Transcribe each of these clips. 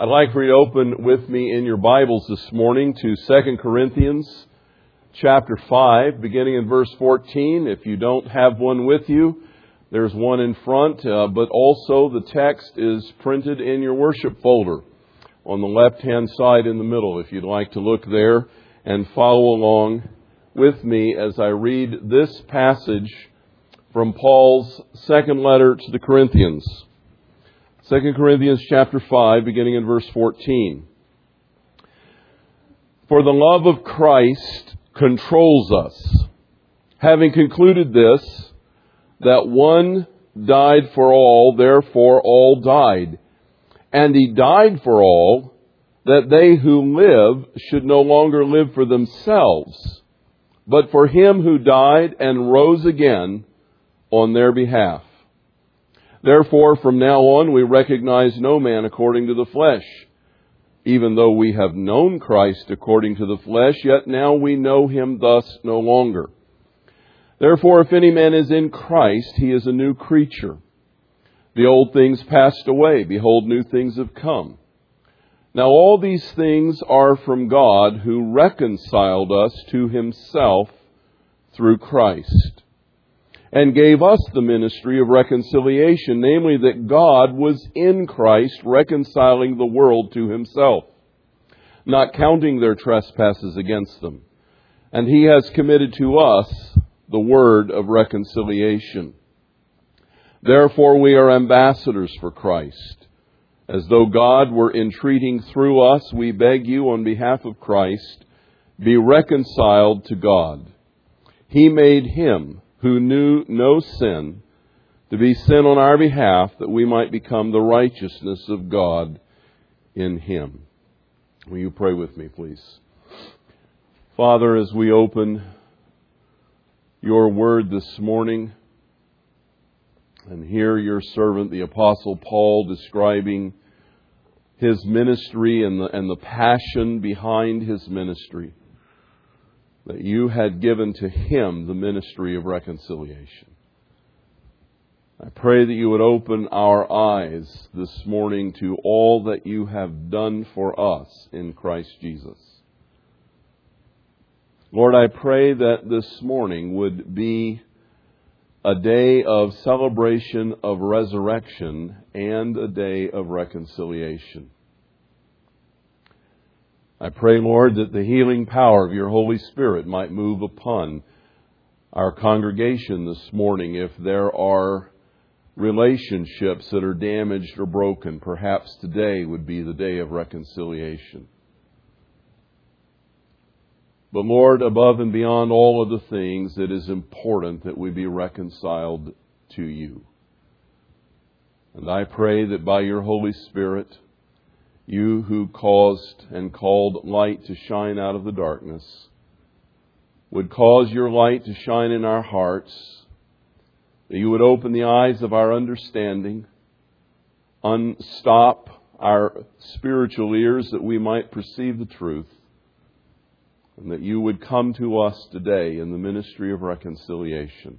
I'd like for you to open with me in your Bibles this morning to 2 Corinthians chapter 5, beginning in verse 14. If you don't have one with you, there's one in front, uh, but also the text is printed in your worship folder on the left hand side in the middle if you'd like to look there and follow along with me as I read this passage from Paul's second letter to the Corinthians. 2 Corinthians chapter 5 beginning in verse 14. For the love of Christ controls us, having concluded this, that one died for all, therefore all died. And he died for all, that they who live should no longer live for themselves, but for him who died and rose again on their behalf. Therefore, from now on, we recognize no man according to the flesh. Even though we have known Christ according to the flesh, yet now we know him thus no longer. Therefore, if any man is in Christ, he is a new creature. The old things passed away. Behold, new things have come. Now all these things are from God who reconciled us to himself through Christ and gave us the ministry of reconciliation, namely that God was in Christ reconciling the world to himself, not counting their trespasses against them. And he has committed to us the word of reconciliation. Therefore we are ambassadors for Christ. As though God were entreating through us, we beg you on behalf of Christ, be reconciled to God. He made him who knew no sin to be sin on our behalf that we might become the righteousness of God in him. Will you pray with me, please? Father, as we open your word this morning, and hear your servant, the Apostle Paul, describing his ministry and the, and the passion behind his ministry, that you had given to him the ministry of reconciliation. I pray that you would open our eyes this morning to all that you have done for us in Christ Jesus. Lord, I pray that this morning would be a day of celebration of resurrection and a day of reconciliation. I pray, Lord, that the healing power of your Holy Spirit might move upon our congregation this morning if there are relationships that are damaged or broken. Perhaps today would be the day of reconciliation. But Lord, above and beyond all of the things, it is important that we be reconciled to you. And I pray that by your Holy Spirit, you who caused and called light to shine out of the darkness, would cause your light to shine in our hearts, that you would open the eyes of our understanding, unstop our spiritual ears that we might perceive the truth, and that you would come to us today in the ministry of reconciliation,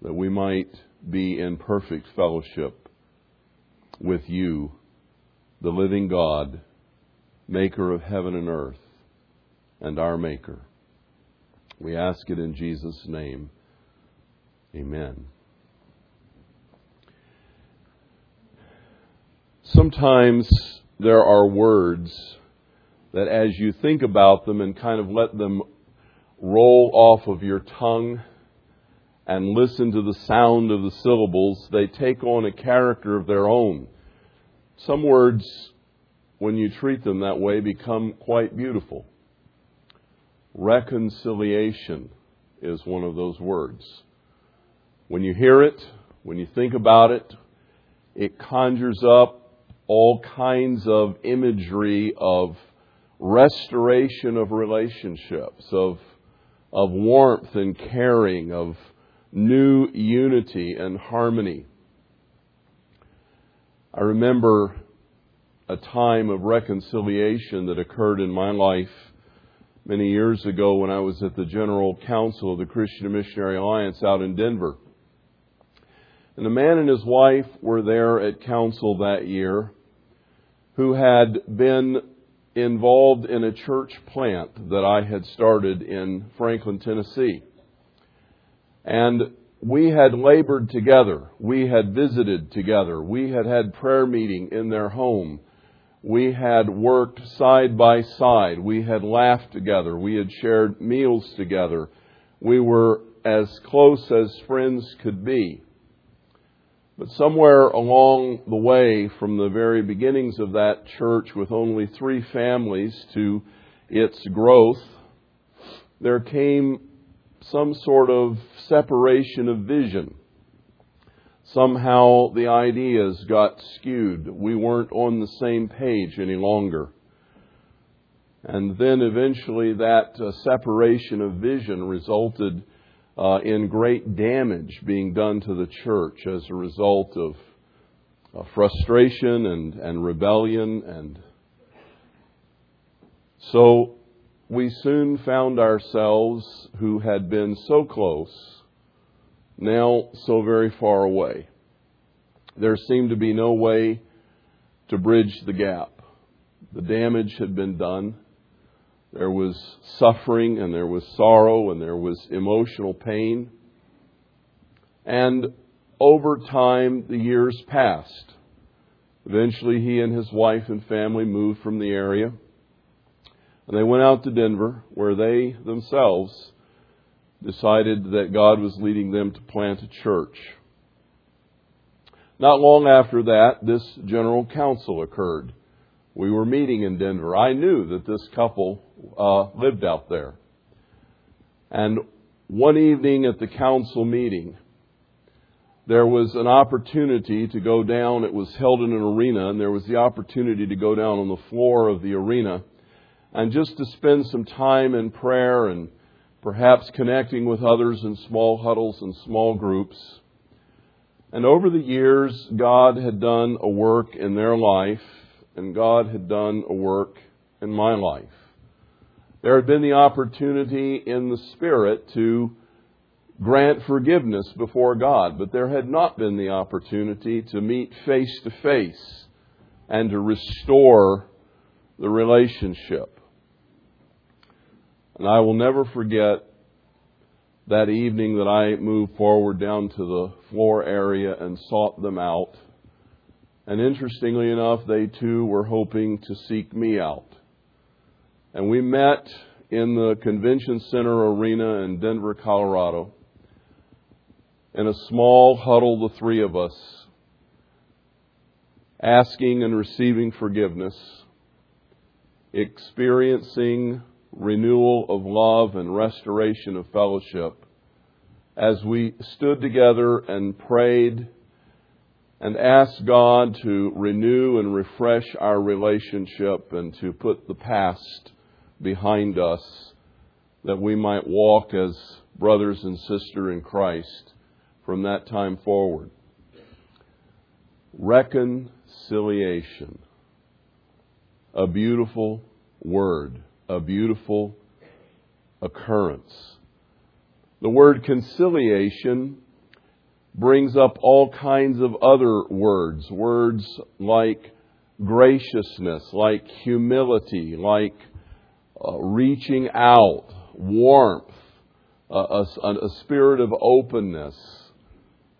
that we might be in perfect fellowship with you, the living God, maker of heaven and earth, and our maker. We ask it in Jesus' name. Amen. Sometimes there are words that as you think about them and kind of let them roll off of your tongue and listen to the sound of the syllables, they take on a character of their own. Some words, when you treat them that way, become quite beautiful. Reconciliation is one of those words. When you hear it, when you think about it, it conjures up all kinds of imagery of restoration of relationships, of, of warmth and caring, of new unity and harmony. I remember a time of reconciliation that occurred in my life many years ago when I was at the General Council of the Christian Missionary Alliance out in Denver. And a man and his wife were there at council that year who had been involved in a church plant that I had started in Franklin, Tennessee. And we had labored together. We had visited together. We had had prayer meeting in their home. We had worked side by side. We had laughed together. We had shared meals together. We were as close as friends could be. But somewhere along the way, from the very beginnings of that church with only three families to its growth, there came some sort of separation of vision. Somehow the ideas got skewed. We weren't on the same page any longer. And then eventually that uh, separation of vision resulted uh, in great damage being done to the church as a result of uh, frustration and, and rebellion. And so we soon found ourselves who had been so close, now so very far away. There seemed to be no way to bridge the gap. The damage had been done. There was suffering and there was sorrow and there was emotional pain. And over time, the years passed. Eventually, he and his wife and family moved from the area. And they went out to Denver, where they themselves decided that God was leading them to plant a church. Not long after that, this general council occurred. We were meeting in Denver. I knew that this couple uh, lived out there. And one evening at the council meeting, there was an opportunity to go down. It was held in an arena, and there was the opportunity to go down on the floor of the arena and just to spend some time in prayer and perhaps connecting with others in small huddles and small groups. And over the years, God had done a work in their life, and God had done a work in my life. There had been the opportunity in the Spirit to grant forgiveness before God, but there had not been the opportunity to meet face to face and to restore the relationship. And I will never forget that evening that I moved forward down to the floor area and sought them out. And interestingly enough, they too were hoping to seek me out. And we met in the convention center arena in Denver, Colorado. In a small huddle, the three of us, asking and receiving forgiveness, experiencing renewal of love and restoration of fellowship as we stood together and prayed and asked God to renew and refresh our relationship and to put the past behind us that we might walk as brothers and sisters in Christ from that time forward. Reconciliation. A beautiful word, a beautiful occurrence. The word conciliation brings up all kinds of other words, words like graciousness, like humility, like uh, reaching out, warmth, uh, a, a spirit of openness,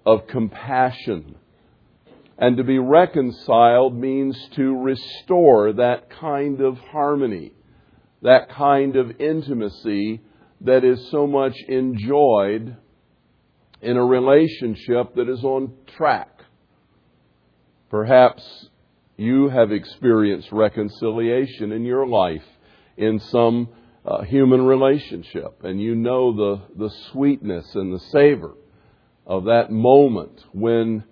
of compassion. And to be reconciled means to restore that kind of harmony, that kind of intimacy that is so much enjoyed in a relationship that is on track. Perhaps you have experienced reconciliation in your life in some uh, human relationship, and you know the, the sweetness and the savor of that moment when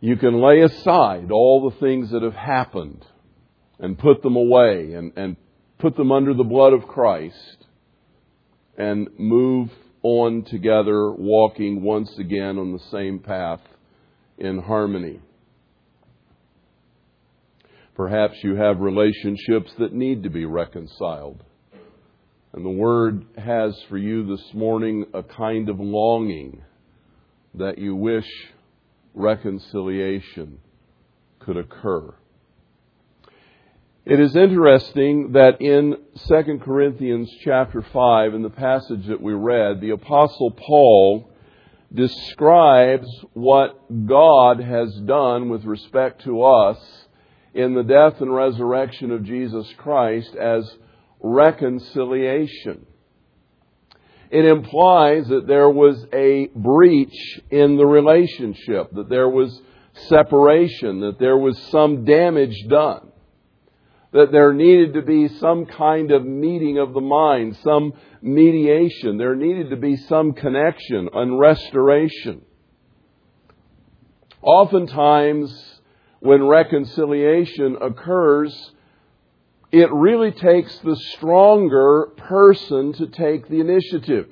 you can lay aside all the things that have happened and put them away and, and put them under the blood of Christ and move on together, walking once again on the same path in harmony. Perhaps you have relationships that need to be reconciled. And the Word has for you this morning a kind of longing that you wish reconciliation could occur. It is interesting that in 2 Corinthians chapter 5, in the passage that we read, the Apostle Paul describes what God has done with respect to us in the death and resurrection of Jesus Christ as reconciliation. It implies that there was a breach in the relationship, that there was separation, that there was some damage done that there needed to be some kind of meeting of the mind, some mediation. There needed to be some connection and restoration. Oftentimes, when reconciliation occurs, it really takes the stronger person to take the initiative.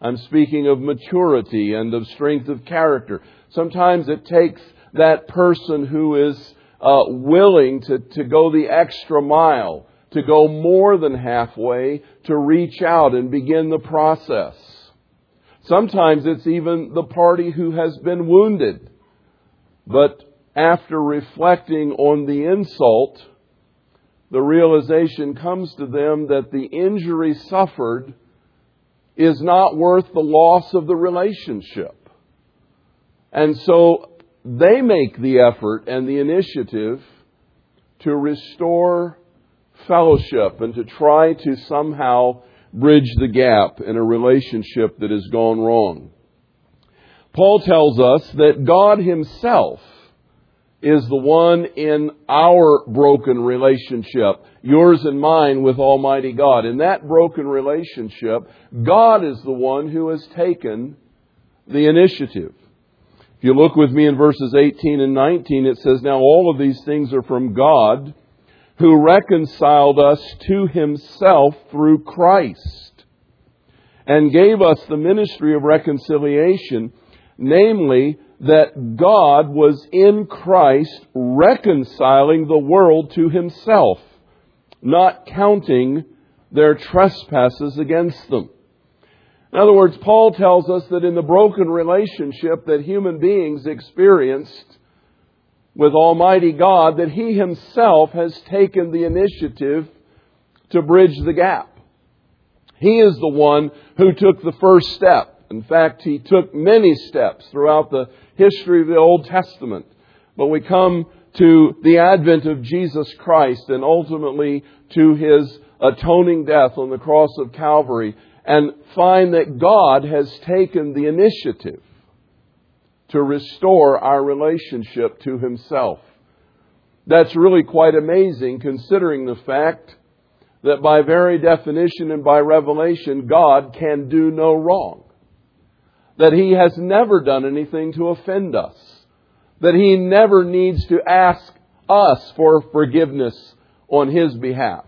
I'm speaking of maturity and of strength of character. Sometimes it takes that person who is uh, willing to, to go the extra mile, to go more than halfway, to reach out and begin the process. Sometimes it's even the party who has been wounded. But after reflecting on the insult, the realization comes to them that the injury suffered is not worth the loss of the relationship. And so they make the effort and the initiative to restore fellowship and to try to somehow bridge the gap in a relationship that has gone wrong. Paul tells us that God Himself is the one in our broken relationship, yours and mine with Almighty God. In that broken relationship, God is the one who has taken the initiative. If you look with me in verses 18 and 19, it says, Now all of these things are from God, who reconciled us to himself through Christ, and gave us the ministry of reconciliation, namely, that God was in Christ reconciling the world to himself, not counting their trespasses against them. In other words, Paul tells us that in the broken relationship that human beings experienced with Almighty God, that He Himself has taken the initiative to bridge the gap. He is the one who took the first step. In fact, He took many steps throughout the history of the Old Testament. But we come to the advent of Jesus Christ and ultimately to His atoning death on the cross of Calvary and find that God has taken the initiative to restore our relationship to Himself. That's really quite amazing considering the fact that by very definition and by revelation, God can do no wrong. That He has never done anything to offend us. That He never needs to ask us for forgiveness on His behalf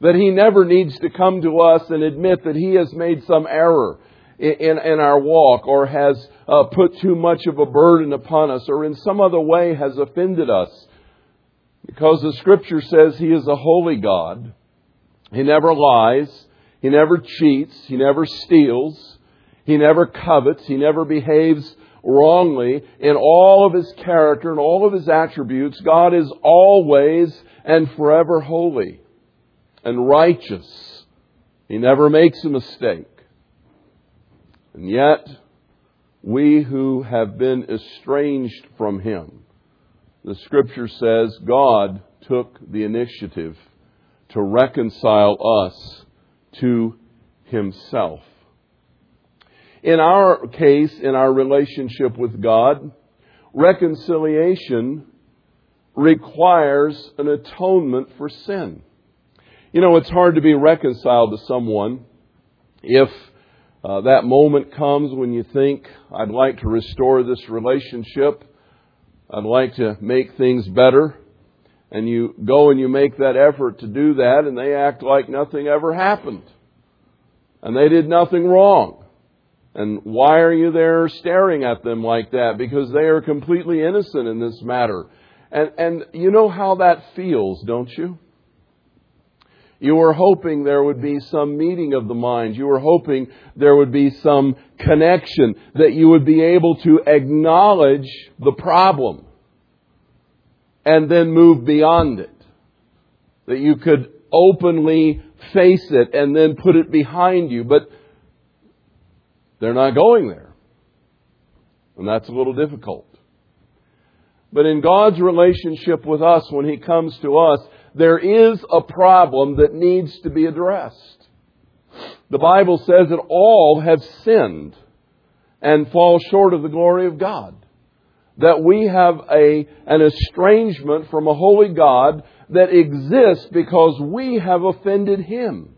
that he never needs to come to us and admit that he has made some error in, in, our walk or has uh, put too much of a burden upon us or in some other way has offended us. Because the scripture says he is a holy God. He never lies. He never cheats. He never steals. He never covets. He never behaves wrongly. In all of his character and all of his attributes, God is always and forever holy and righteous. He never makes a mistake. And yet, we who have been estranged from Him, the Scripture says God took the initiative to reconcile us to Himself. In our case, in our relationship with God, reconciliation requires an atonement for sin. You know, it's hard to be reconciled to someone if uh, that moment comes when you think, I'd like to restore this relationship, I'd like to make things better, and you go and you make that effort to do that, and they act like nothing ever happened. And they did nothing wrong. And why are you there staring at them like that? Because they are completely innocent in this matter. And, and you know how that feels, don't you? You were hoping there would be some meeting of the minds. You were hoping there would be some connection, that you would be able to acknowledge the problem and then move beyond it. that you could openly face it and then put it behind you, but they're not going there. And that's a little difficult. But in God's relationship with us, when He comes to us, there is a problem that needs to be addressed. The Bible says that all have sinned and fall short of the glory of God. That we have a, an estrangement from a holy God that exists because we have offended Him.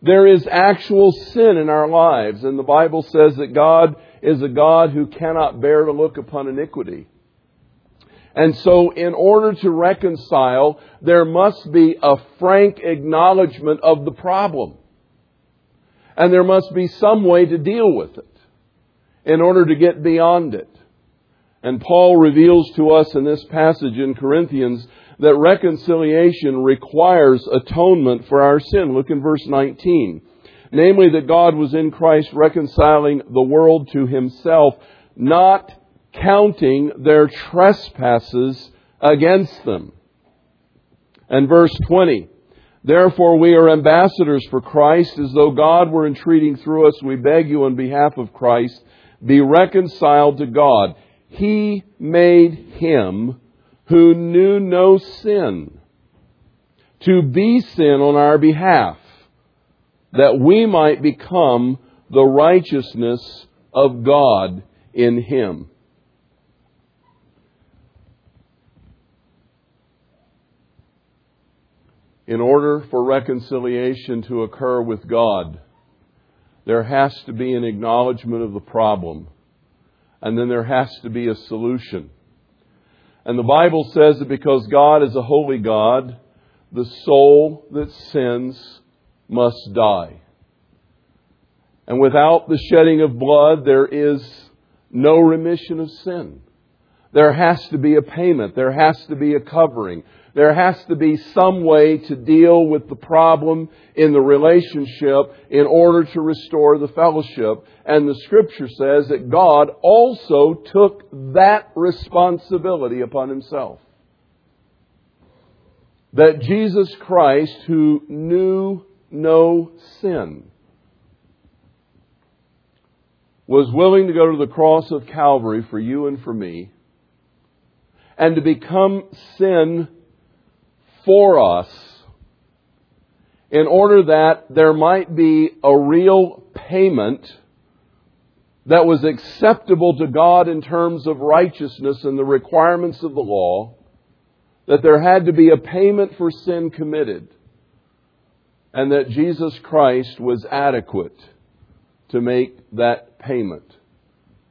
There is actual sin in our lives, and the Bible says that God is a God who cannot bear to look upon iniquity. And so, in order to reconcile, there must be a frank acknowledgement of the problem. And there must be some way to deal with it in order to get beyond it. And Paul reveals to us in this passage in Corinthians that reconciliation requires atonement for our sin. Look in verse 19. Namely, that God was in Christ reconciling the world to himself, not counting their trespasses against them. And verse 20. Therefore we are ambassadors for Christ, as though God were entreating through us. We beg you on behalf of Christ, be reconciled to God. He made him who knew no sin to be sin on our behalf, that we might become the righteousness of God in him. In order for reconciliation to occur with God, there has to be an acknowledgement of the problem, and then there has to be a solution. And the Bible says that because God is a holy God, the soul that sins must die. And without the shedding of blood, there is no remission of sin. There has to be a payment. There has to be a covering. There has to be some way to deal with the problem in the relationship in order to restore the fellowship. And the scripture says that God also took that responsibility upon himself. That Jesus Christ, who knew no sin, was willing to go to the cross of Calvary for you and for me, and to become sin for us in order that there might be a real payment that was acceptable to God in terms of righteousness and the requirements of the law, that there had to be a payment for sin committed, and that Jesus Christ was adequate to make that payment.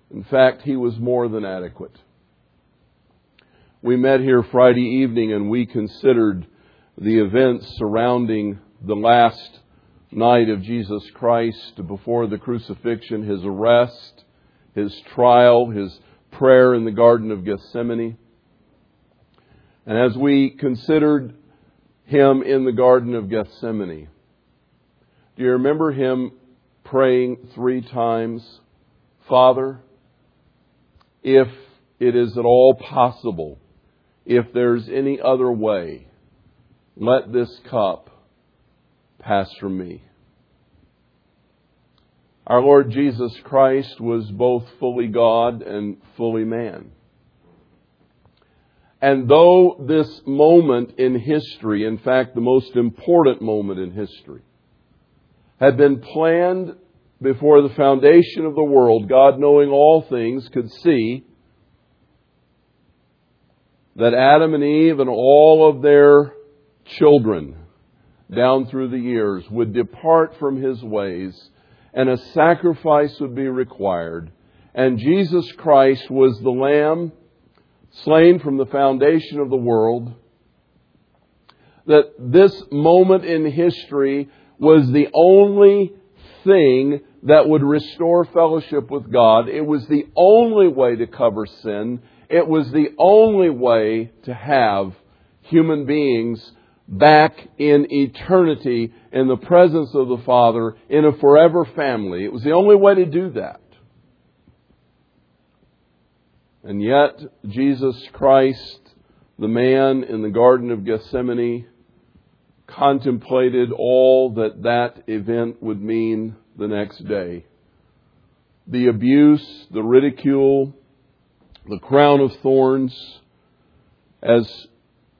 In fact, he was more than adequate we met here Friday evening and we considered the events surrounding the last night of Jesus Christ before the crucifixion, his arrest, his trial, his prayer in the Garden of Gethsemane. And as we considered him in the Garden of Gethsemane, do you remember him praying three times, Father, if it is at all possible, if there's any other way, let this cup pass from me. Our Lord Jesus Christ was both fully God and fully man. And though this moment in history, in fact, the most important moment in history, had been planned before the foundation of the world, God knowing all things could see that Adam and Eve and all of their children down through the years would depart from his ways and a sacrifice would be required. And Jesus Christ was the Lamb slain from the foundation of the world. That this moment in history was the only thing that would restore fellowship with God. It was the only way to cover sin. It was the only way to have human beings back in eternity in the presence of the Father in a forever family. It was the only way to do that. And yet, Jesus Christ, the man in the Garden of Gethsemane, contemplated all that that event would mean the next day. The abuse, the ridicule, the crown of thorns, as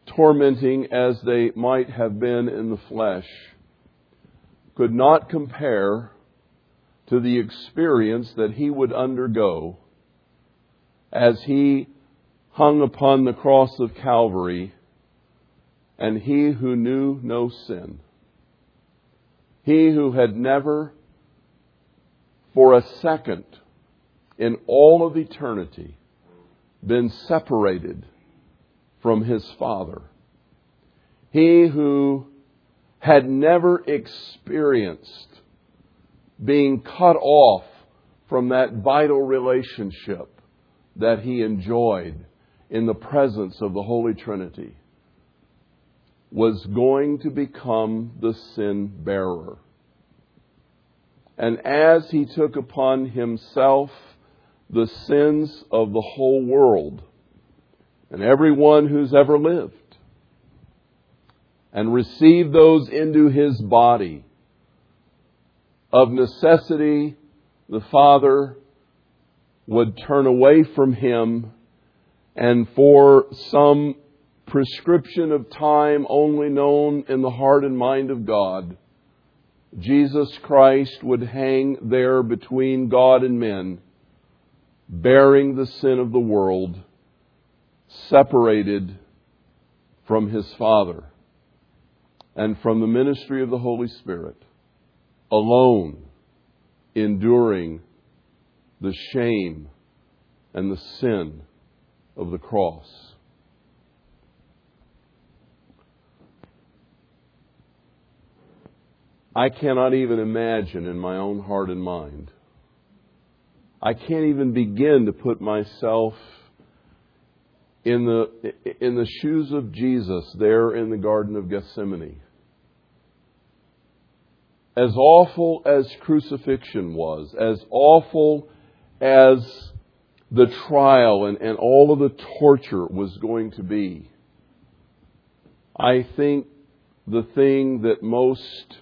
tormenting as they might have been in the flesh, could not compare to the experience that he would undergo as he hung upon the cross of Calvary and he who knew no sin, he who had never for a second in all of eternity been separated from his Father, he who had never experienced being cut off from that vital relationship that he enjoyed in the presence of the Holy Trinity was going to become the sin bearer. And as he took upon himself the sins of the whole world and everyone who's ever lived, and received those into his body, of necessity, the Father would turn away from him and for some prescription of time only known in the heart and mind of God, Jesus Christ would hang there between God and men, bearing the sin of the world, separated from his Father and from the ministry of the Holy Spirit, alone, enduring the shame and the sin of the cross. I cannot even imagine in my own heart and mind. I can't even begin to put myself in the, in the shoes of Jesus there in the Garden of Gethsemane. As awful as crucifixion was, as awful as the trial and, and all of the torture was going to be, I think the thing that most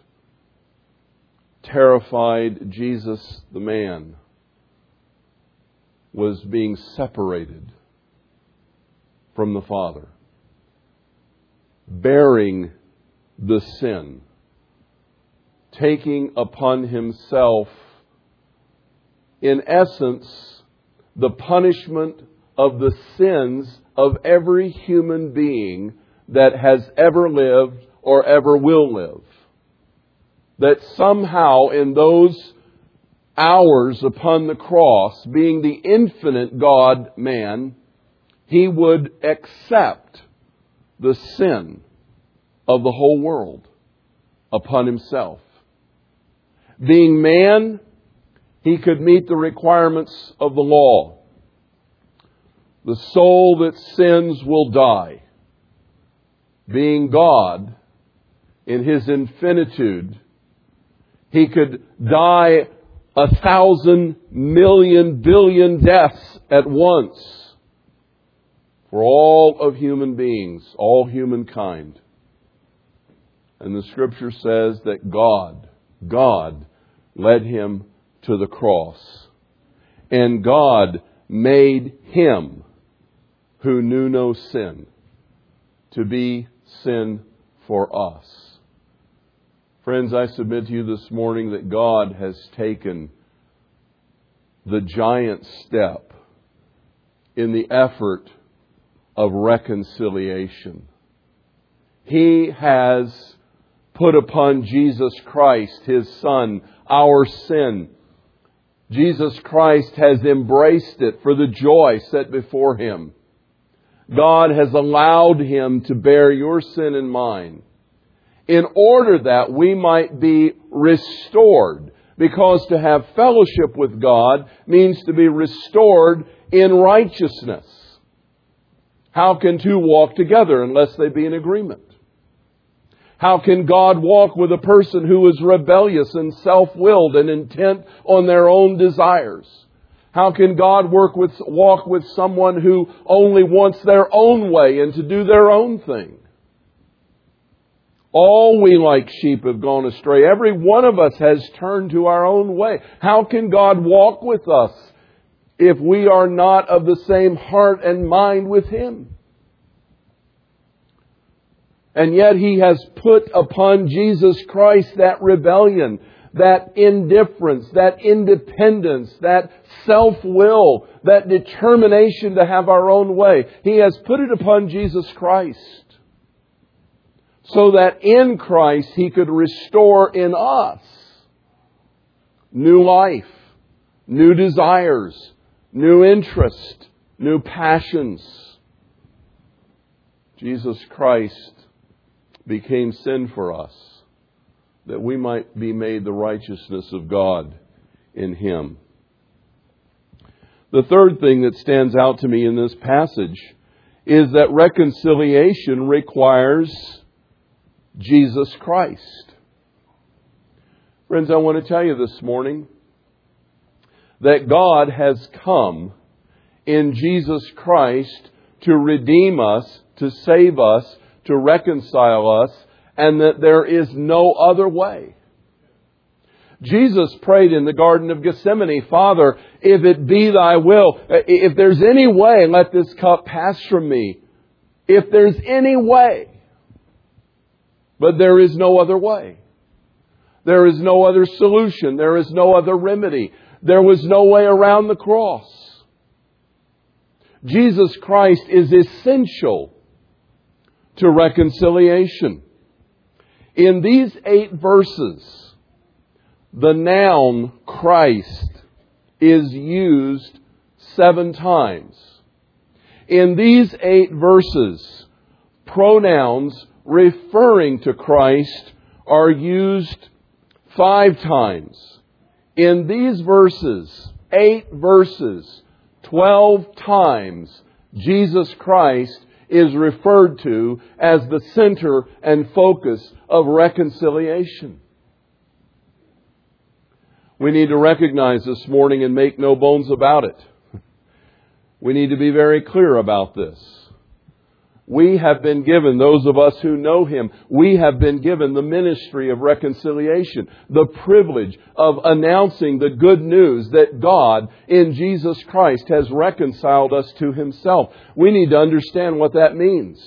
terrified Jesus the man was being separated from the Father, bearing the sin, taking upon himself, in essence, the punishment of the sins of every human being that has ever lived or ever will live. That somehow in those hours upon the cross, being the infinite God man, he would accept the sin of the whole world upon himself. Being man, he could meet the requirements of the law. The soul that sins will die. Being God, in his infinitude, he could die a thousand million billion deaths at once for all of human beings, all humankind. And the scripture says that God, God led him to the cross. And God made him who knew no sin to be sin for us. Friends, I submit to you this morning that God has taken the giant step in the effort of reconciliation. He has put upon Jesus Christ, His Son, our sin, Jesus Christ has embraced it for the joy set before him. God has allowed him to bear your sin and mine in order that we might be restored. Because to have fellowship with God means to be restored in righteousness. How can two walk together unless they be in agreement? How can God walk with a person who is rebellious and self-willed and intent on their own desires? How can God work with, walk with someone who only wants their own way and to do their own thing? All we like sheep have gone astray. Every one of us has turned to our own way. How can God walk with us if we are not of the same heart and mind with Him? And yet He has put upon Jesus Christ that rebellion, that indifference, that independence, that self-will, that determination to have our own way. He has put it upon Jesus Christ so that in Christ He could restore in us new life, new desires, new interest, new passions. Jesus Christ became sin for us that we might be made the righteousness of God in Him. The third thing that stands out to me in this passage is that reconciliation requires Jesus Christ. Friends, I want to tell you this morning that God has come in Jesus Christ to redeem us, to save us, to reconcile us, and that there is no other way. Jesus prayed in the Garden of Gethsemane, Father, if it be thy will, if there's any way, let this cup pass from me. If there's any way, but there is no other way. There is no other solution. There is no other remedy. There was no way around the cross. Jesus Christ is essential to reconciliation. In these eight verses, the noun Christ is used seven times. In these eight verses, pronouns referring to Christ are used five times. In these verses, eight verses, twelve times, Jesus Christ is referred to as the center and focus of reconciliation. We need to recognize this morning and make no bones about it. We need to be very clear about this. We have been given, those of us who know Him, we have been given the ministry of reconciliation, the privilege of announcing the good news that God in Jesus Christ has reconciled us to Himself. We need to understand what that means.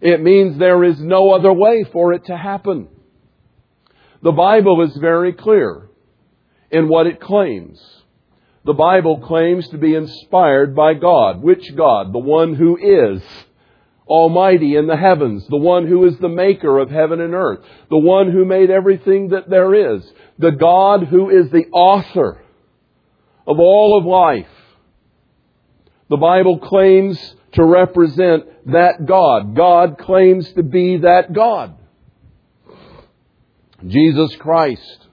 It means there is no other way for it to happen. The Bible is very clear in what it claims. The Bible claims to be inspired by God. Which God? The one who is Almighty in the heavens, the one who is the maker of heaven and earth, the one who made everything that there is, the God who is the author of all of life. The Bible claims to represent that God. God claims to be that God. Jesus Christ,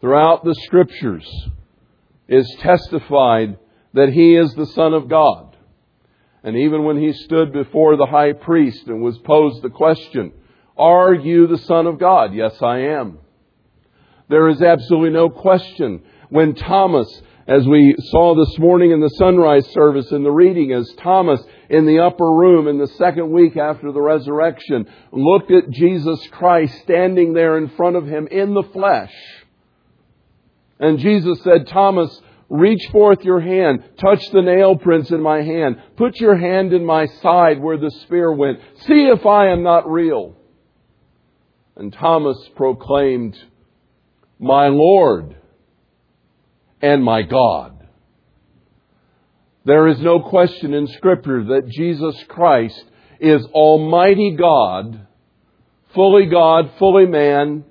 throughout the scriptures, is testified that He is the Son of God. And even when he stood before the high priest and was posed the question, Are you the Son of God? Yes, I am. There is absolutely no question. When Thomas, as we saw this morning in the sunrise service in the reading, as Thomas in the upper room in the second week after the resurrection looked at Jesus Christ standing there in front of him in the flesh, and Jesus said, Thomas, Reach forth your hand. Touch the nail prints in my hand. Put your hand in my side where the spear went. See if I am not real. And Thomas proclaimed, My Lord and my God. There is no question in Scripture that Jesus Christ is Almighty God, fully God, fully man,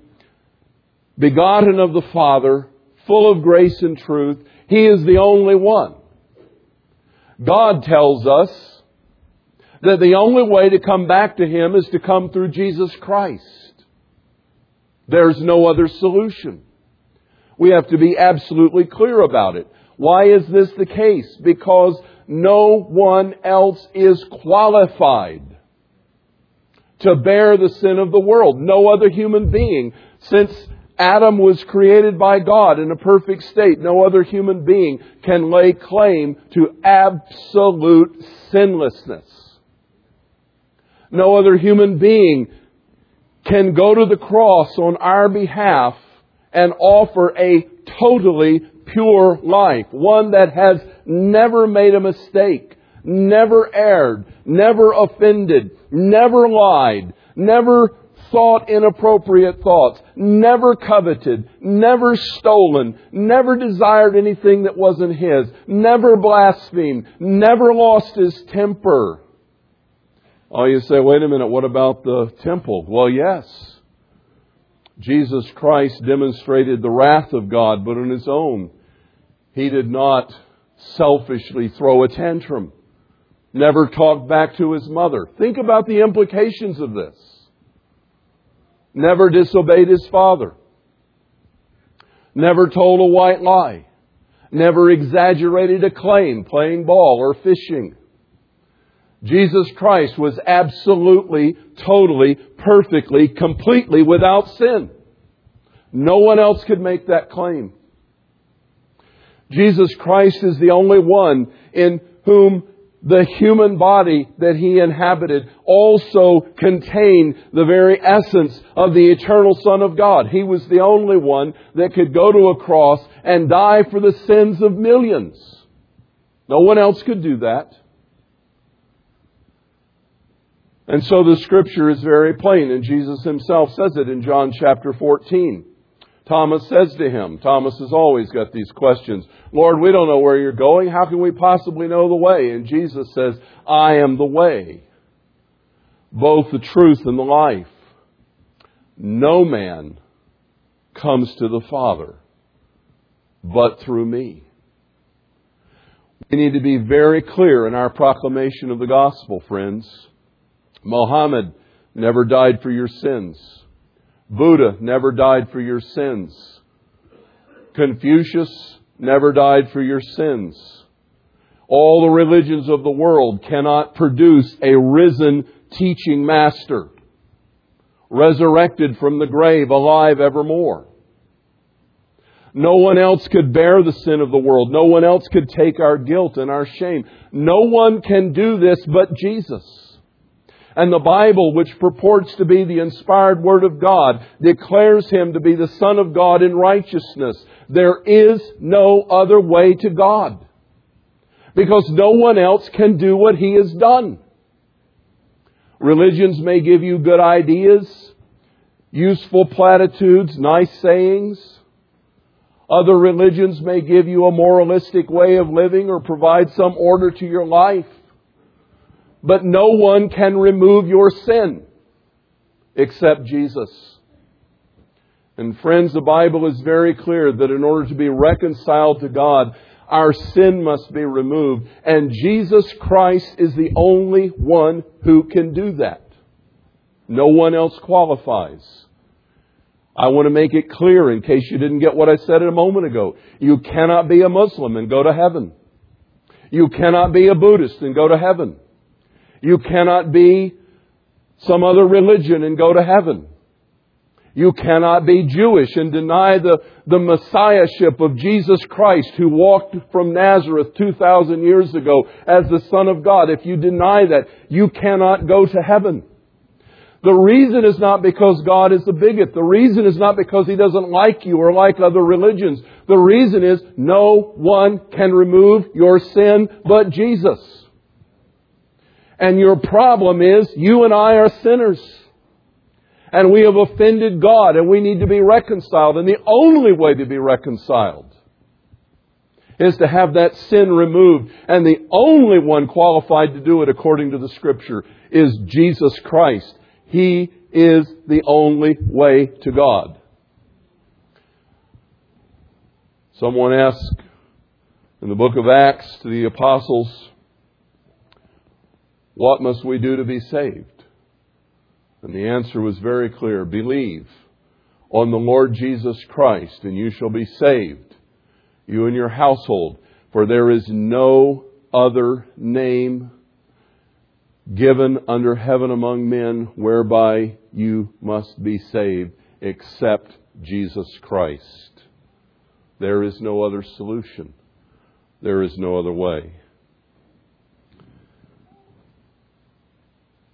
begotten of the Father, full of grace and truth, he is the only one. God tells us that the only way to come back to Him is to come through Jesus Christ. There's no other solution. We have to be absolutely clear about it. Why is this the case? Because no one else is qualified to bear the sin of the world. No other human being. Since Adam was created by God in a perfect state. No other human being can lay claim to absolute sinlessness. No other human being can go to the cross on our behalf and offer a totally pure life. One that has never made a mistake, never erred, never offended, never lied, never thought inappropriate thoughts, never coveted, never stolen, never desired anything that wasn't his, never blasphemed, never lost his temper. Oh, you say, wait a minute, what about the temple? Well, yes. Jesus Christ demonstrated the wrath of God, but on his own. He did not selfishly throw a tantrum. Never talked back to his mother. Think about the implications of this. Never disobeyed his father. Never told a white lie. Never exaggerated a claim, playing ball or fishing. Jesus Christ was absolutely, totally, perfectly, completely without sin. No one else could make that claim. Jesus Christ is the only one in whom the human body that he inhabited also contained the very essence of the eternal Son of God. He was the only one that could go to a cross and die for the sins of millions. No one else could do that. And so the scripture is very plain, and Jesus himself says it in John chapter 14. Thomas says to him, Thomas has always got these questions. Lord, we don't know where you're going. How can we possibly know the way? And Jesus says, I am the way, both the truth and the life. No man comes to the Father but through me. We need to be very clear in our proclamation of the gospel, friends. Mohammed never died for your sins. Buddha never died for your sins. Confucius never died for your sins. All the religions of the world cannot produce a risen teaching master, resurrected from the grave, alive evermore. No one else could bear the sin of the world. No one else could take our guilt and our shame. No one can do this but Jesus. And the Bible, which purports to be the inspired Word of God, declares Him to be the Son of God in righteousness. There is no other way to God. Because no one else can do what He has done. Religions may give you good ideas, useful platitudes, nice sayings. Other religions may give you a moralistic way of living or provide some order to your life. But no one can remove your sin except Jesus. And friends, the Bible is very clear that in order to be reconciled to God, our sin must be removed. And Jesus Christ is the only one who can do that. No one else qualifies. I want to make it clear in case you didn't get what I said a moment ago. You cannot be a Muslim and go to heaven. You cannot be a Buddhist and go to heaven. You cannot be some other religion and go to heaven. You cannot be Jewish and deny the, the messiahship of Jesus Christ who walked from Nazareth 2,000 years ago as the Son of God. If you deny that, you cannot go to heaven. The reason is not because God is a bigot. The reason is not because He doesn't like you or like other religions. The reason is no one can remove your sin but Jesus. And your problem is you and I are sinners. And we have offended God and we need to be reconciled. And the only way to be reconciled is to have that sin removed. And the only one qualified to do it according to the scripture is Jesus Christ. He is the only way to God. Someone asked in the book of Acts to the apostles, what must we do to be saved? And the answer was very clear believe on the Lord Jesus Christ, and you shall be saved, you and your household. For there is no other name given under heaven among men whereby you must be saved except Jesus Christ. There is no other solution. There is no other way.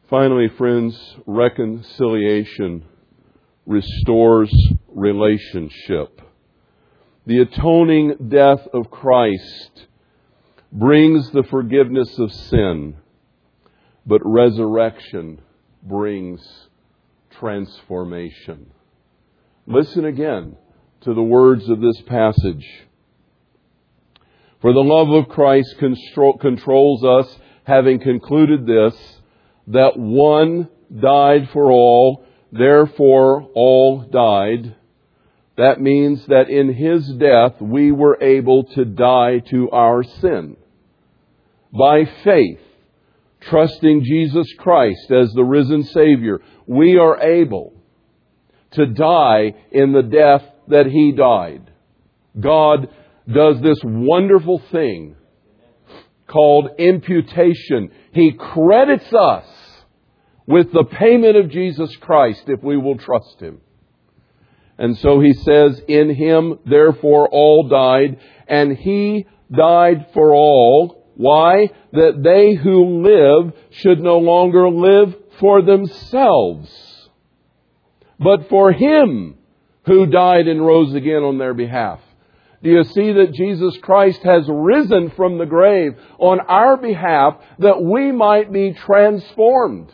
Finally, friends, reconciliation restores relationship. The atoning death of Christ brings the forgiveness of sin, but resurrection brings transformation. Listen again to the words of this passage. For the love of Christ controls us, having concluded this, that one died for all, therefore all died. That means that in his death we were able to die to our sin. By faith, trusting Jesus Christ as the risen Savior, we are able to die in the death that he died. God does this wonderful thing called imputation. He credits us with the payment of Jesus Christ if we will trust Him. And so he says, In Him, therefore, all died, and He died for all. Why? That they who live should no longer live for themselves, but for Him who died and rose again on their behalf. Do you see that Jesus Christ has risen from the grave on our behalf that we might be transformed?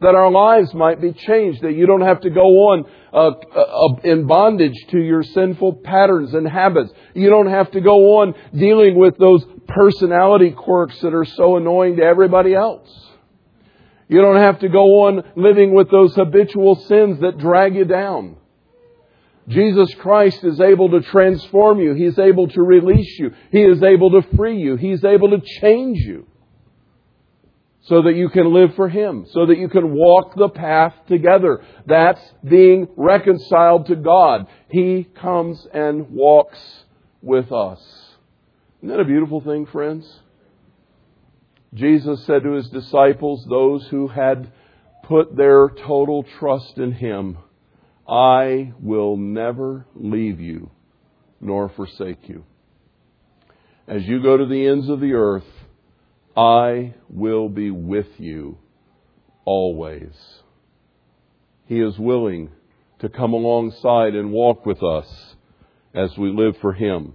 That our lives might be changed, that you don't have to go on uh, uh, in bondage to your sinful patterns and habits. You don't have to go on dealing with those personality quirks that are so annoying to everybody else. You don't have to go on living with those habitual sins that drag you down. Jesus Christ is able to transform you. He is able to release you. He is able to free you. He is able to change you so that you can live for Him, so that you can walk the path together. That's being reconciled to God. He comes and walks with us. Isn't that a beautiful thing, friends? Jesus said to His disciples, those who had put their total trust in Him, I will never leave you nor forsake you. As you go to the ends of the earth, I will be with you always. He is willing to come alongside and walk with us as we live for Him.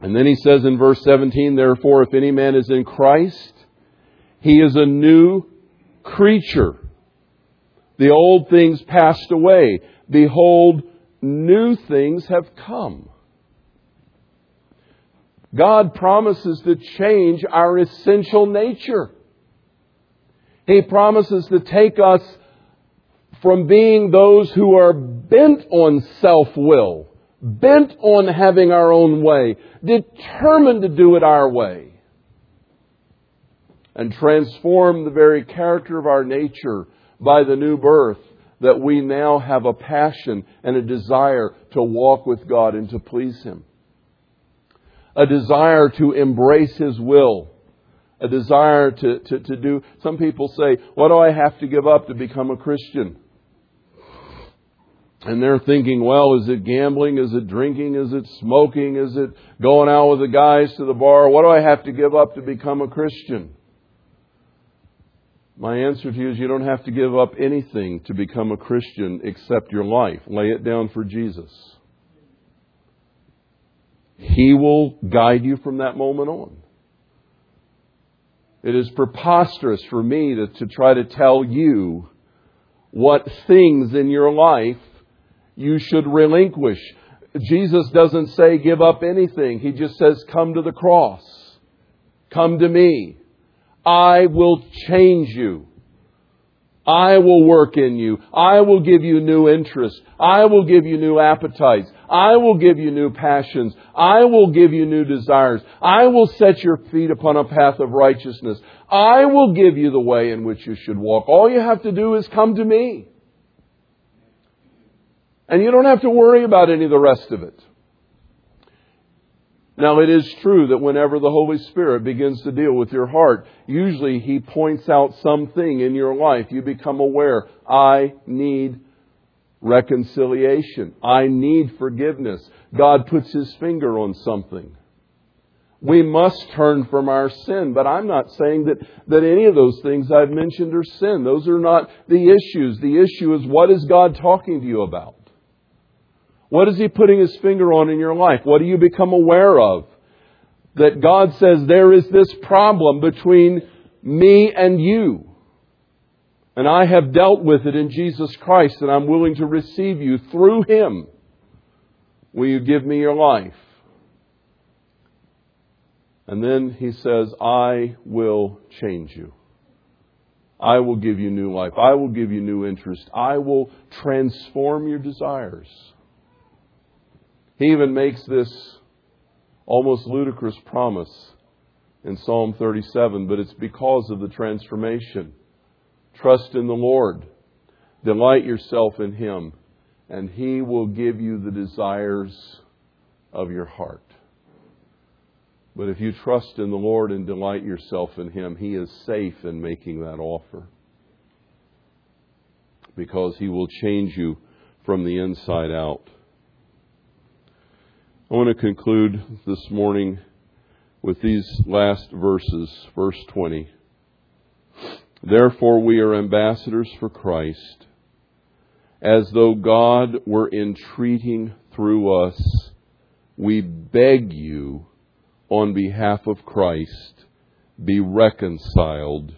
And then he says in verse 17, Therefore, if any man is in Christ, he is a new creature. The old things passed away. Behold, new things have come. God promises to change our essential nature. He promises to take us from being those who are bent on self will, bent on having our own way, determined to do it our way, and transform the very character of our nature by the new birth that we now have a passion and a desire to walk with God and to please Him. A desire to embrace His will. A desire to, to, to do. Some people say, What do I have to give up to become a Christian? And they're thinking, well, is it gambling? Is it drinking? Is it smoking? Is it going out with the guys to the bar? What do I have to give up to become a Christian? My answer to you is you don't have to give up anything to become a Christian except your life. Lay it down for Jesus. He will guide you from that moment on. It is preposterous for me to, to try to tell you what things in your life you should relinquish. Jesus doesn't say give up anything. He just says come to the cross. Come to me. I will change you. I will work in you. I will give you new interests. I will give you new appetites. I will give you new passions. I will give you new desires. I will set your feet upon a path of righteousness. I will give you the way in which you should walk. All you have to do is come to me. And you don't have to worry about any of the rest of it. Now, it is true that whenever the Holy Spirit begins to deal with your heart, usually He points out something in your life. You become aware, I need reconciliation. I need forgiveness. God puts His finger on something. We must turn from our sin. But I'm not saying that, that any of those things I've mentioned are sin. Those are not the issues. The issue is what is God talking to you about? What is He putting His finger on in your life? What do you become aware of? That God says there is this problem between me and you. And I have dealt with it in Jesus Christ and I'm willing to receive you through Him. Will you give me your life? And then he says, I will change you. I will give you new life. I will give you new interest. I will transform your desires. He even makes this almost ludicrous promise in Psalm 37, but it's because of the transformation. Trust in the Lord. Delight yourself in Him, and He will give you the desires of your heart. But if you trust in the Lord and delight yourself in Him, He is safe in making that offer. Because He will change you from the inside out. I want to conclude this morning with these last verses, verse 20. Therefore, we are ambassadors for Christ, as though God were entreating through us. We beg you, on behalf of Christ, be reconciled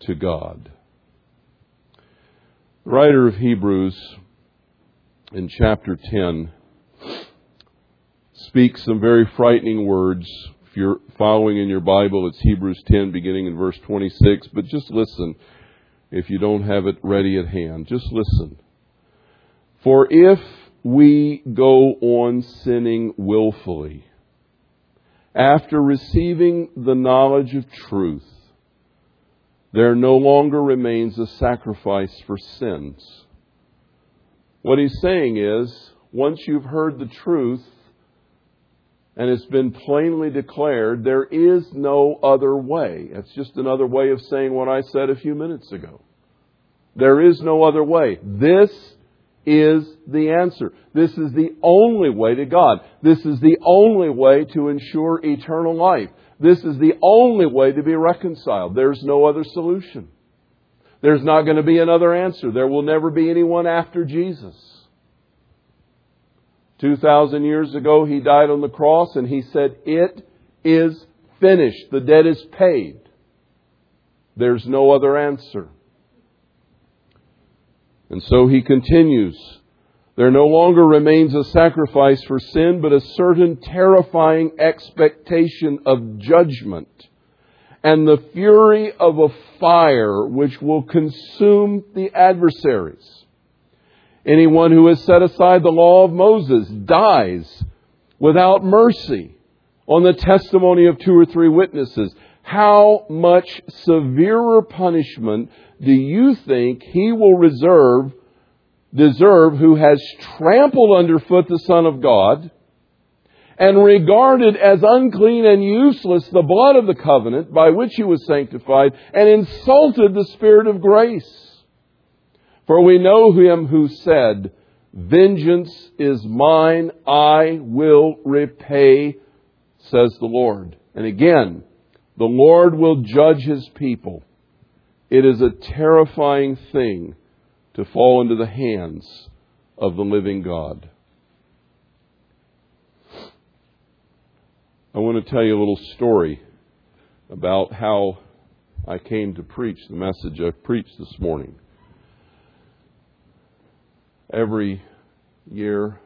to God. The writer of Hebrews in chapter 10 speaks some very frightening words if you're following in your Bible, it's Hebrews 10, beginning in verse 26. But just listen if you don't have it ready at hand. Just listen. For if we go on sinning willfully, after receiving the knowledge of truth, there no longer remains a sacrifice for sins. What he's saying is, once you've heard the truth, and it's been plainly declared there is no other way. It's just another way of saying what I said a few minutes ago. There is no other way. This is the answer. This is the only way to God. This is the only way to ensure eternal life. This is the only way to be reconciled. There's no other solution. There's not going to be another answer. There will never be anyone after Jesus. 2,000 years ago, he died on the cross and he said, It is finished. The debt is paid. There's no other answer. And so he continues. There no longer remains a sacrifice for sin, but a certain terrifying expectation of judgment and the fury of a fire which will consume the adversaries. Anyone who has set aside the law of Moses dies without mercy on the testimony of two or three witnesses. How much severer punishment do you think he will reserve, deserve who has trampled underfoot the Son of God and regarded as unclean and useless the blood of the covenant by which he was sanctified and insulted the Spirit of grace? For we know him who said, Vengeance is mine, I will repay, says the Lord. And again, the Lord will judge his people. It is a terrifying thing to fall into the hands of the living God. I want to tell you a little story about how I came to preach the message I've preached this morning every year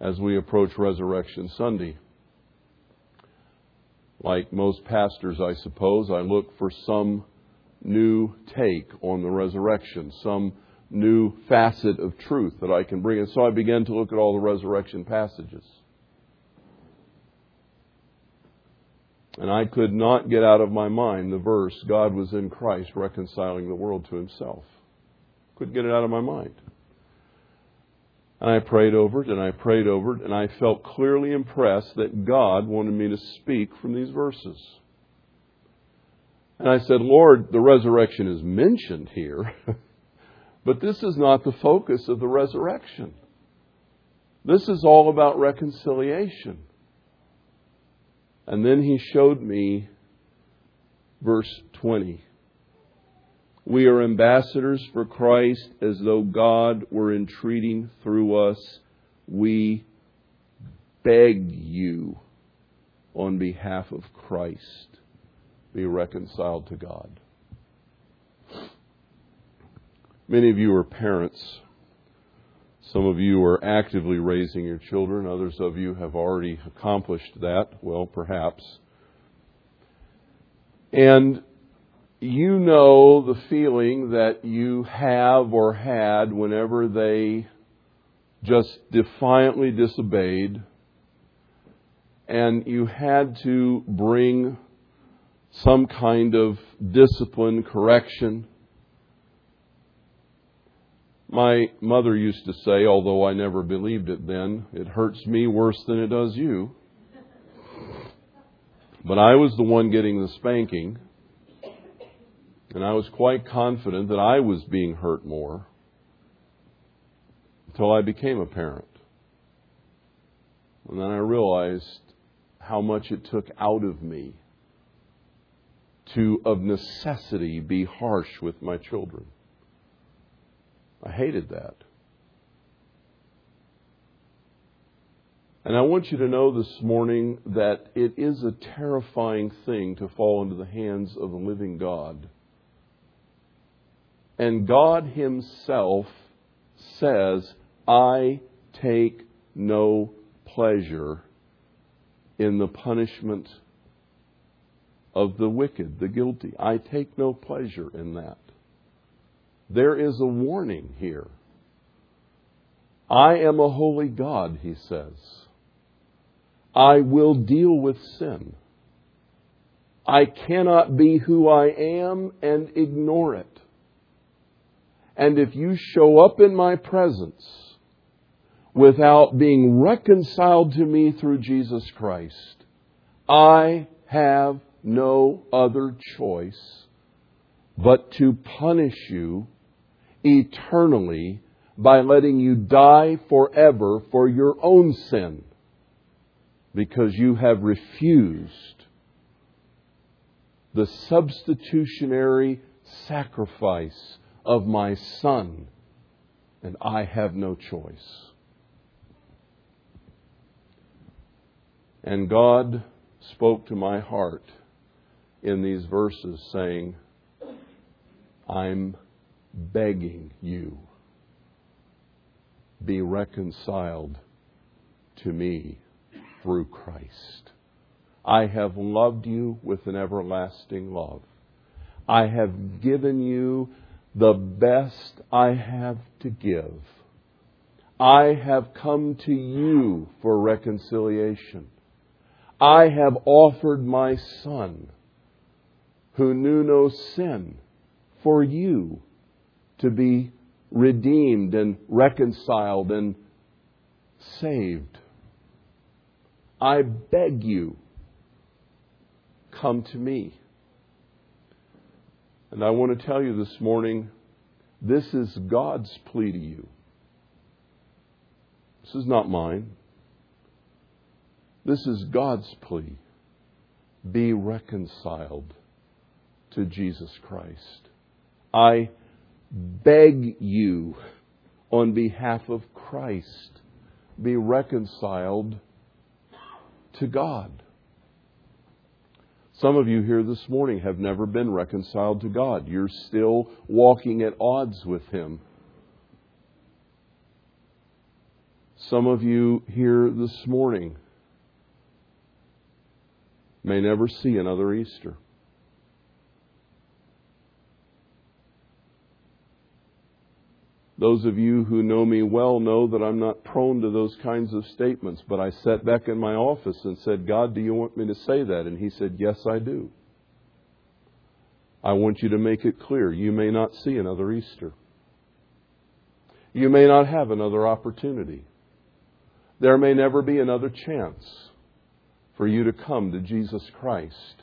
as we approach Resurrection Sunday. Like most pastors, I suppose, I look for some new take on the resurrection, some new facet of truth that I can bring. And so I began to look at all the resurrection passages. And I could not get out of my mind the verse, God was in Christ reconciling the world to himself. Couldn't get it out of my mind. And I prayed over it and I prayed over it and I felt clearly impressed that God wanted me to speak from these verses. And I said, Lord, the resurrection is mentioned here, but this is not the focus of the resurrection. This is all about reconciliation. And then he showed me verse 20. We are ambassadors for Christ as though God were entreating through us. We beg you on behalf of Christ, be reconciled to God. Many of you are parents. Some of you are actively raising your children. Others of you have already accomplished that. Well, perhaps. And you know the feeling that you have or had whenever they just defiantly disobeyed and you had to bring some kind of discipline, correction. My mother used to say, although I never believed it then, it hurts me worse than it does you. But I was the one getting the spanking, and I was quite confident that I was being hurt more until I became a parent. And then I realized how much it took out of me to, of necessity, be harsh with my children. I hated that. And I want you to know this morning that it is a terrifying thing to fall into the hands of the living God. And God Himself says, I take no pleasure in the punishment of the wicked, the guilty. I take no pleasure in that. There is a warning here. I am a holy God, he says. I will deal with sin. I cannot be who I am and ignore it. And if you show up in my presence without being reconciled to me through Jesus Christ, I have no other choice but to punish you eternally by letting you die forever for your own sin because you have refused the substitutionary sacrifice of my Son, and I have no choice. And God spoke to my heart in these verses, saying, I'm begging you, be reconciled to me through Christ. I have loved you with an everlasting love. I have given you the best I have to give. I have come to you for reconciliation. I have offered my Son, who knew no sin, for you to be redeemed and reconciled and saved. I beg you, come to me. And I want to tell you this morning this is God's plea to you. This is not mine. This is God's plea. Be reconciled to Jesus Christ. I beg you, on behalf of Christ, be reconciled to God. Some of you here this morning have never been reconciled to God. You're still walking at odds with Him. Some of you here this morning may never see another Easter. Those of you who know me well know that I'm not prone to those kinds of statements, but I sat back in my office and said, God, do you want me to say that? And he said, Yes, I do. I want you to make it clear. You may not see another Easter. You may not have another opportunity. There may never be another chance for you to come to Jesus Christ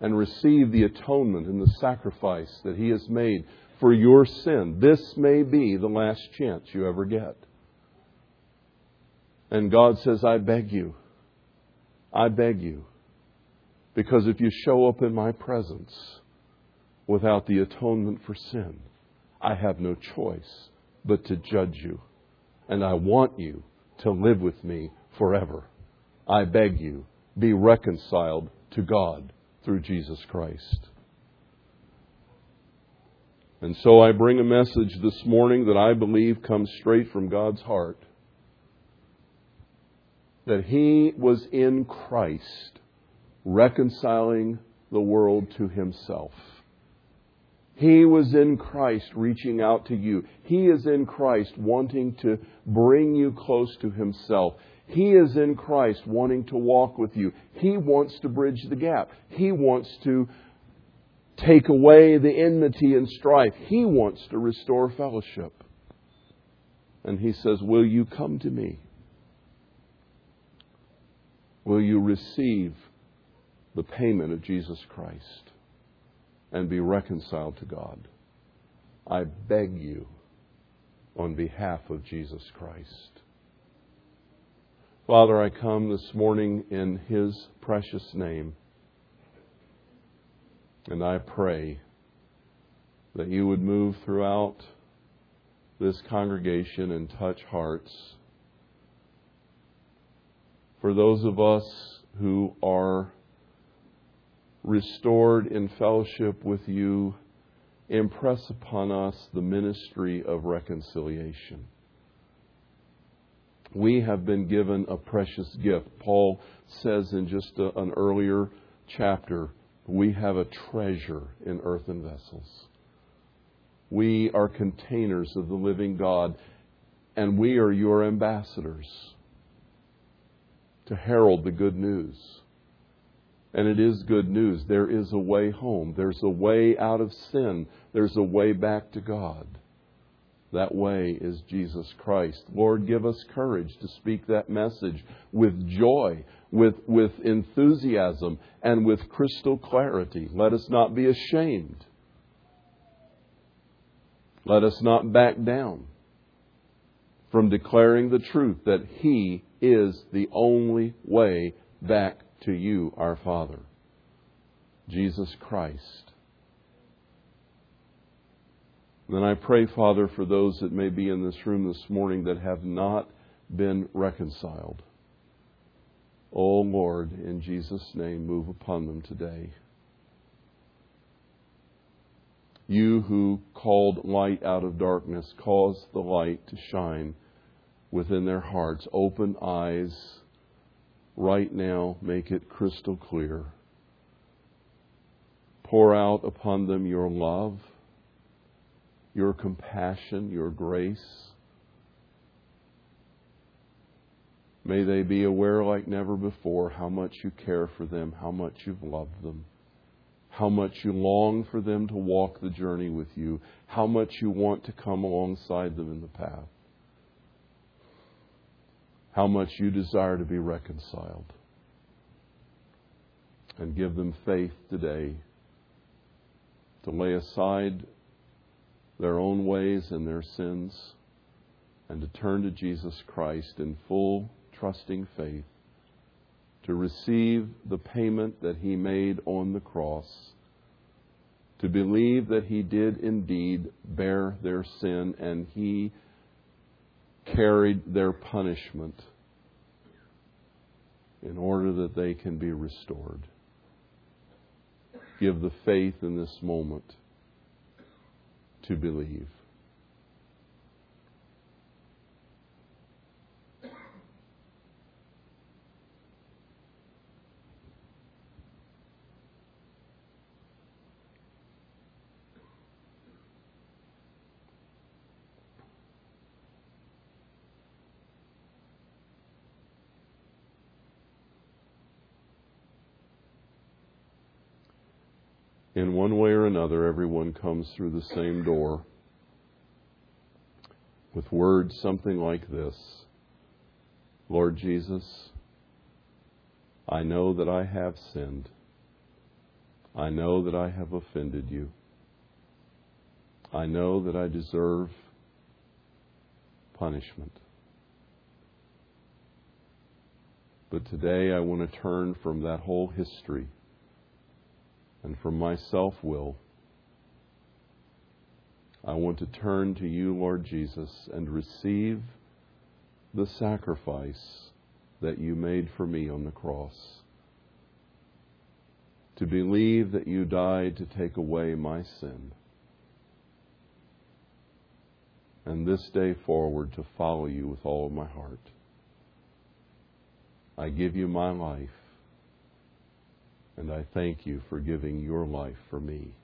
and receive the atonement and the sacrifice that He has made for your sin. This may be the last chance you ever get. And God says, I beg you, I beg you, Because if you show up in my presence without the atonement for sin, I have no choice but to judge you. And I want you to live with me forever. I beg you, be reconciled to God through Jesus Christ. And so I bring a message this morning that I believe comes straight from God's heart. That He was in Christ reconciling the world to Himself. He was in Christ reaching out to you. He is in Christ wanting to bring you close to Himself. He is in Christ wanting to walk with you. He wants to bridge the gap. He wants to take away the enmity and strife. He wants to restore fellowship. And He says, Will you come to me? Will you receive the payment of Jesus Christ and be reconciled to God? I beg you on behalf of Jesus Christ. Father, I come this morning in His precious name, and I pray that you would move throughout this congregation and touch hearts. For those of us who are restored in fellowship with you, impress upon us the ministry of reconciliation we have been given a precious gift. Paul says in just a, an earlier chapter, we have a treasure in earthen vessels. We are containers of the living God, and we are your ambassadors to herald the good news. And it is good news. There is a way home. There's a way out of sin. There's a way back to God. That way is Jesus Christ. Lord, give us courage to speak that message with joy, with, with enthusiasm, and with crystal clarity. Let us not be ashamed. Let us not back down from declaring the truth that He is the only way back to you, our Father, Jesus Christ. Then I pray, Father, for those that may be in this room this morning that have not been reconciled. Oh Lord, in Jesus' name, move upon them today. You who called light out of darkness, cause the light to shine within their hearts. Open eyes right now, make it crystal clear. Pour out upon them your love your compassion, your grace. May they be aware like never before how much you care for them, how much you've loved them, how much you long for them to walk the journey with you, how much you want to come alongside them in the path, how much you desire to be reconciled. And give them faith today to lay aside their own ways and their sins and to turn to Jesus Christ in full trusting faith to receive the payment that He made on the cross, to believe that He did indeed bear their sin and He carried their punishment in order that they can be restored. Give the faith in this moment to believe. Another, everyone comes through the same door with words something like this Lord Jesus, I know that I have sinned. I know that I have offended you. I know that I deserve punishment. But today I want to turn from that whole history and from my self will. I want to turn to you, Lord Jesus, and receive the sacrifice that you made for me on the cross. To believe that you died to take away my sin. And this day forward to follow you with all of my heart. I give you my life, and I thank you for giving your life for me.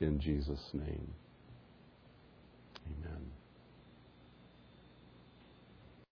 In Jesus' name.